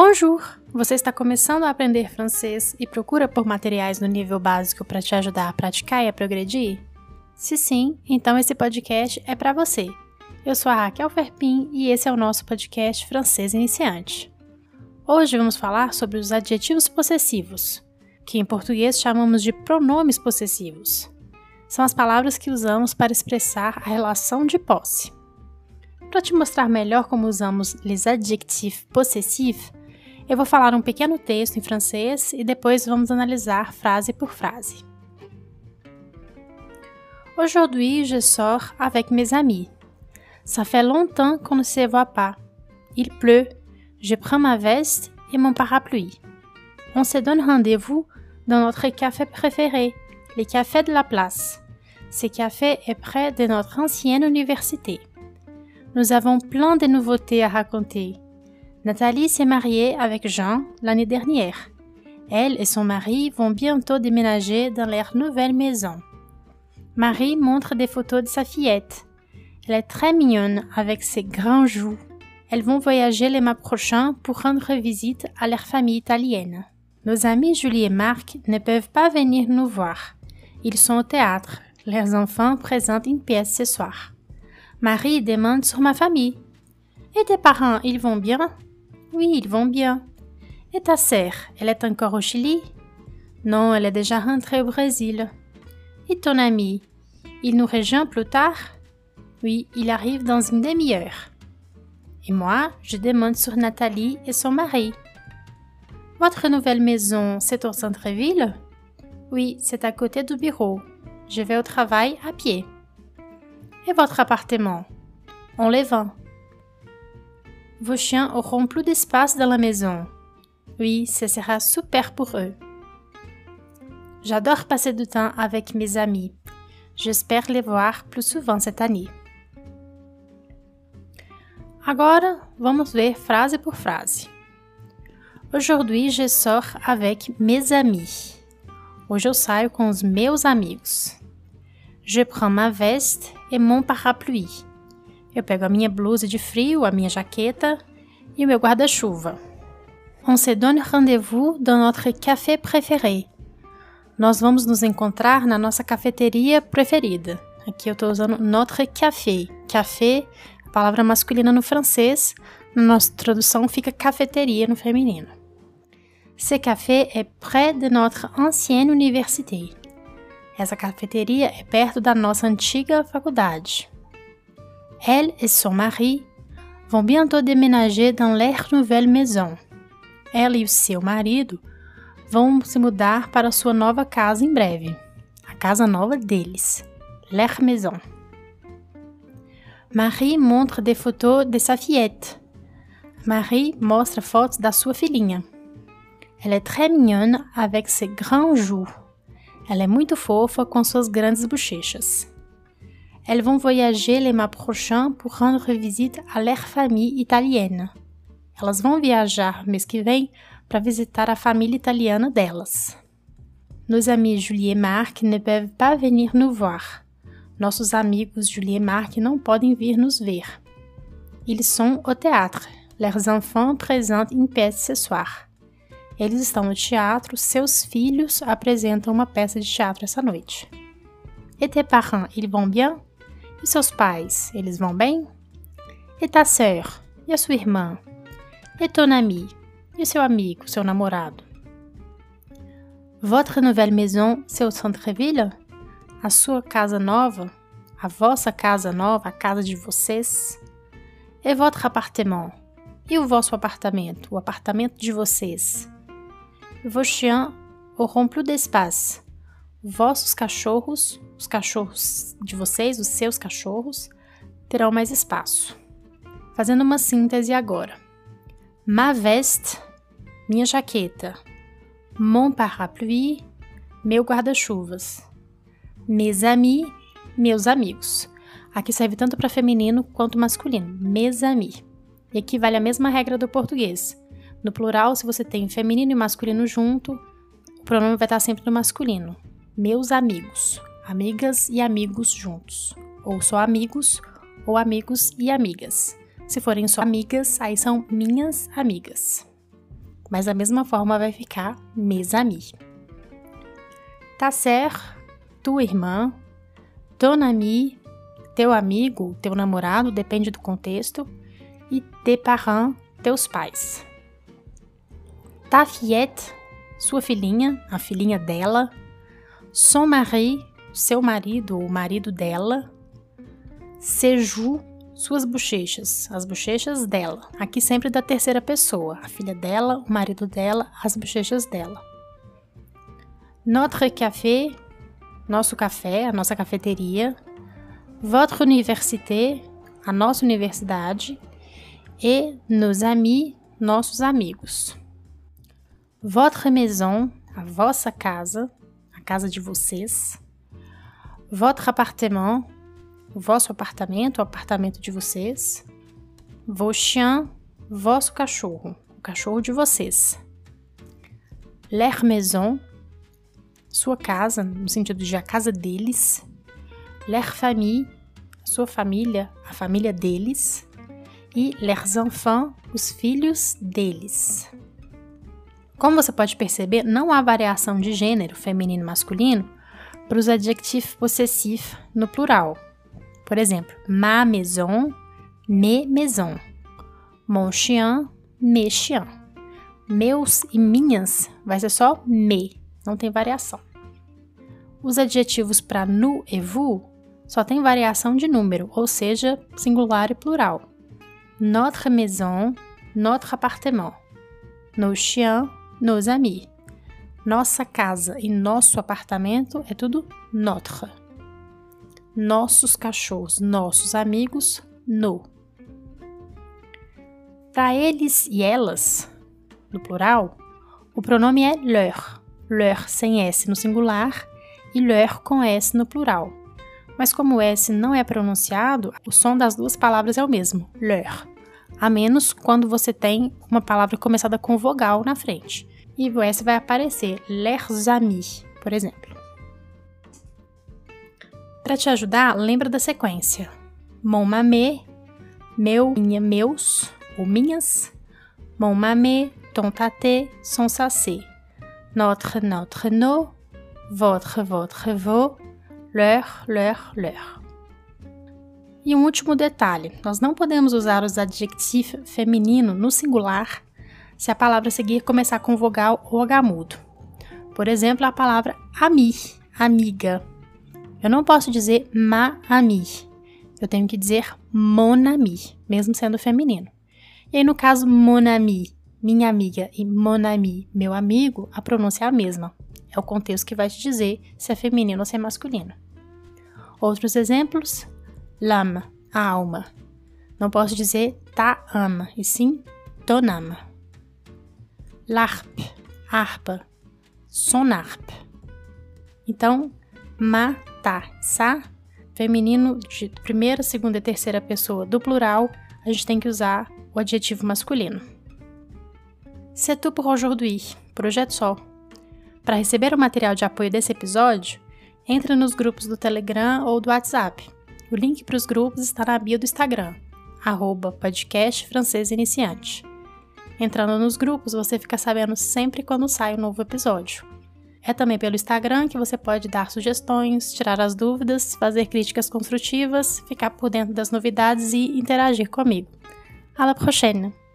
Bonjour! Você está começando a aprender francês e procura por materiais no nível básico para te ajudar a praticar e a progredir? Se sim, então esse podcast é para você. Eu sou a Raquel Ferpin e esse é o nosso podcast Francês Iniciante. Hoje vamos falar sobre os adjetivos possessivos, que em português chamamos de pronomes possessivos. São as palavras que usamos para expressar a relação de posse. Para te mostrar melhor como usamos les adjectifs possessifs, eu vou falar um pequeno texto em francês e depois vamos analisar frase por frase. Aujourd'hui, je sors avec mes amis. Ça fait longtemps qu'on ne se voit pas. Il pleut. Je prends ma veste et mon parapluie. On se donne rendez-vous dans notre café préféré, les cafés de la place. Ce café est près de notre ancienne université. Nous avons plein de nouveautés à raconter. Nathalie s'est mariée avec Jean l'année dernière. Elle et son mari vont bientôt déménager dans leur nouvelle maison. Marie montre des photos de sa fillette. Elle est très mignonne avec ses grands joues. Elles vont voyager le mois prochain pour rendre visite à leur famille italienne. Nos amis Julie et Marc ne peuvent pas venir nous voir. Ils sont au théâtre. Leurs enfants présentent une pièce ce soir. Marie demande sur ma famille. Et tes parents, ils vont bien? Oui, ils vont bien. Et ta sœur, elle est encore au Chili? Non, elle est déjà rentrée au Brésil. Et ton ami, il nous rejoint plus tard? Oui, il arrive dans une demi-heure. Et moi, je demande sur Nathalie et son mari. Votre nouvelle maison, c'est au centre-ville? Oui, c'est à côté du bureau. Je vais au travail à pied. Et votre appartement? On les vend. Vos chiens auront plus d'espace dans la maison. Oui, ce sera super pour eux. J'adore passer du temps avec mes amis. J'espère les voir plus souvent cette année. Agora, vamos ver frase por frase. Aujourd'hui, je sors avec mes amis. Hoje eu saio com os meus amigos. Je prends ma veste et mon parapluie. Eu pego a minha blusa de frio, a minha jaqueta e o meu guarda-chuva. On se donne rendez-vous dans notre café préféré. Nós vamos nos encontrar na nossa cafeteria preferida. Aqui eu estou usando notre café. Café, a palavra masculina no francês. Na nossa tradução fica cafeteria no feminino. Ce café est près de notre ancienne université. Essa cafeteria é perto da nossa antiga faculdade. Elle et son mari vont bientôt déménager dans leur nouvelle maison. Ela e o seu marido vão se mudar para sua nova casa em breve. A casa nova deles. Leur maison. Marie montre des photos de sa fillette. Marie mostra fotos da sua filhinha. Elle est très mignonne avec ses grands joues. Ela é muito fofa com suas grandes bochechas. Elles vont voyager le mois prochain pour rendre visite à leur famille italienne. Elas vão viajar mês que vem para visitar a família italiana delas. Nos amis Julie et Marc ne peuvent pas venir nous voir. Nossos amigos Julie et Marc não podem vir nos ver. Ils sont au théâtre. Leurs enfants présentent une pièce ce soir. Eles estão no teatro, seus filhos apresentam uma peça de teatro essa noite. Et tes parents, ils vont bien? E seus pais, eles vão bem? E ta sœur? E a sua irmã? E ton ami? E seu amigo, seu namorado? Votre nouvelle maison, seu centre-ville? A sua casa nova? A vossa casa nova, a casa de vocês? E votre appartement? E o vosso apartamento, o apartamento de vocês? Vos chiens auront plus d'espace. Vossos cachorros os cachorros de vocês, os seus cachorros, terão mais espaço. Fazendo uma síntese agora. Ma veste, minha jaqueta. Mon parapluie, meu guarda-chuvas. Mes amis, meus amigos. Aqui serve tanto para feminino quanto masculino. Mes amis. E aqui vale a mesma regra do português. No plural, se você tem feminino e masculino junto, o pronome vai estar sempre no masculino. Meus amigos amigas e amigos juntos, ou só amigos, ou amigos e amigas. Se forem só amigas, aí são minhas amigas. mas da mesma forma vai ficar mes amis. Ta sœur, tua irmã, ton ami, teu amigo, teu namorado, depende do contexto, e tes parents, teus pais. Ta fillette, sua filhinha, a filhinha dela, son mari, seu marido, o marido dela, seju, suas bochechas, as bochechas dela. Aqui sempre da terceira pessoa, a filha dela, o marido dela, as bochechas dela. Notre café, nosso café, a nossa cafeteria. Votre université, a nossa universidade. E nos amis, nossos amigos. Votre maison, a vossa casa, casa de vocês. Votre appartement, o vosso apartamento, o apartamento de vocês. Vos chiens, vosso cachorro, o cachorro de vocês. Leur maison, sua casa, no sentido de a casa deles. Leur famille, sua família, a família deles. E leurs enfants, os filhos deles. Como você pode perceber, não há variação de gênero feminino e masculino para os adjetivos possessifs no plural. Por exemplo, ma maison, mes maisons. Mon chien, mes chiens. Meus e minhas vai ser só me, não tem variação. Os adjetivos para nu e vous só tem variação de número, ou seja, singular e plural. Notre maison, notre appartement. Nos chiens, nos amis. Nossa casa e nosso apartamento é tudo notre nossos cachorros, nossos amigos, no. Para eles e elas, no plural, o pronome é leur, leur sem S no singular e leur com S no plural. Mas como o S não é pronunciado, o som das duas palavras é o mesmo, leur, a menos quando você tem uma palavra começada com vogal na frente. E o S vai aparecer, leurs amis, por exemplo. Para te ajudar, lembra da sequência. Mon mamé, meu, minha, meus ou minhas. Mon mamé, ton tate, son sacé. Notre, notre, no. Votre, votre, vos. Leur, leur, leur. E um último detalhe: nós não podemos usar os adjetivos feminino no singular se a palavra seguir começar com vogal ou H mudo. Por exemplo, a palavra ami, amiga, eu não posso dizer ma ami. Eu tenho que dizer mon ami, mesmo sendo feminino. E aí, no caso, mon ami, minha amiga, e mon ami, meu amigo, a pronúncia é a mesma. É o contexto que vai te dizer se é feminino ou se é masculino. Outros exemplos: l'âme, a alma. Não posso dizer ta ama, e sim ton âme. L'arpe, harpa, son harpe. Então, ma tá, sa, feminino de primeira, segunda e terceira pessoa do plural, a gente tem que usar o adjetivo masculino. C'est tout pour aujourd'hui, Projeto Sol. Para receber o material de apoio desse episódio, entre nos grupos do Telegram ou do WhatsApp. O link para os grupos está na bio do Instagram, arroba podcast francês iniciante. Entrando nos grupos, você fica sabendo sempre quando sai um novo episódio. É também pelo Instagram que você pode dar sugestões, tirar as dúvidas, fazer críticas construtivas, ficar por dentro das novidades e interagir comigo. À la prochaine!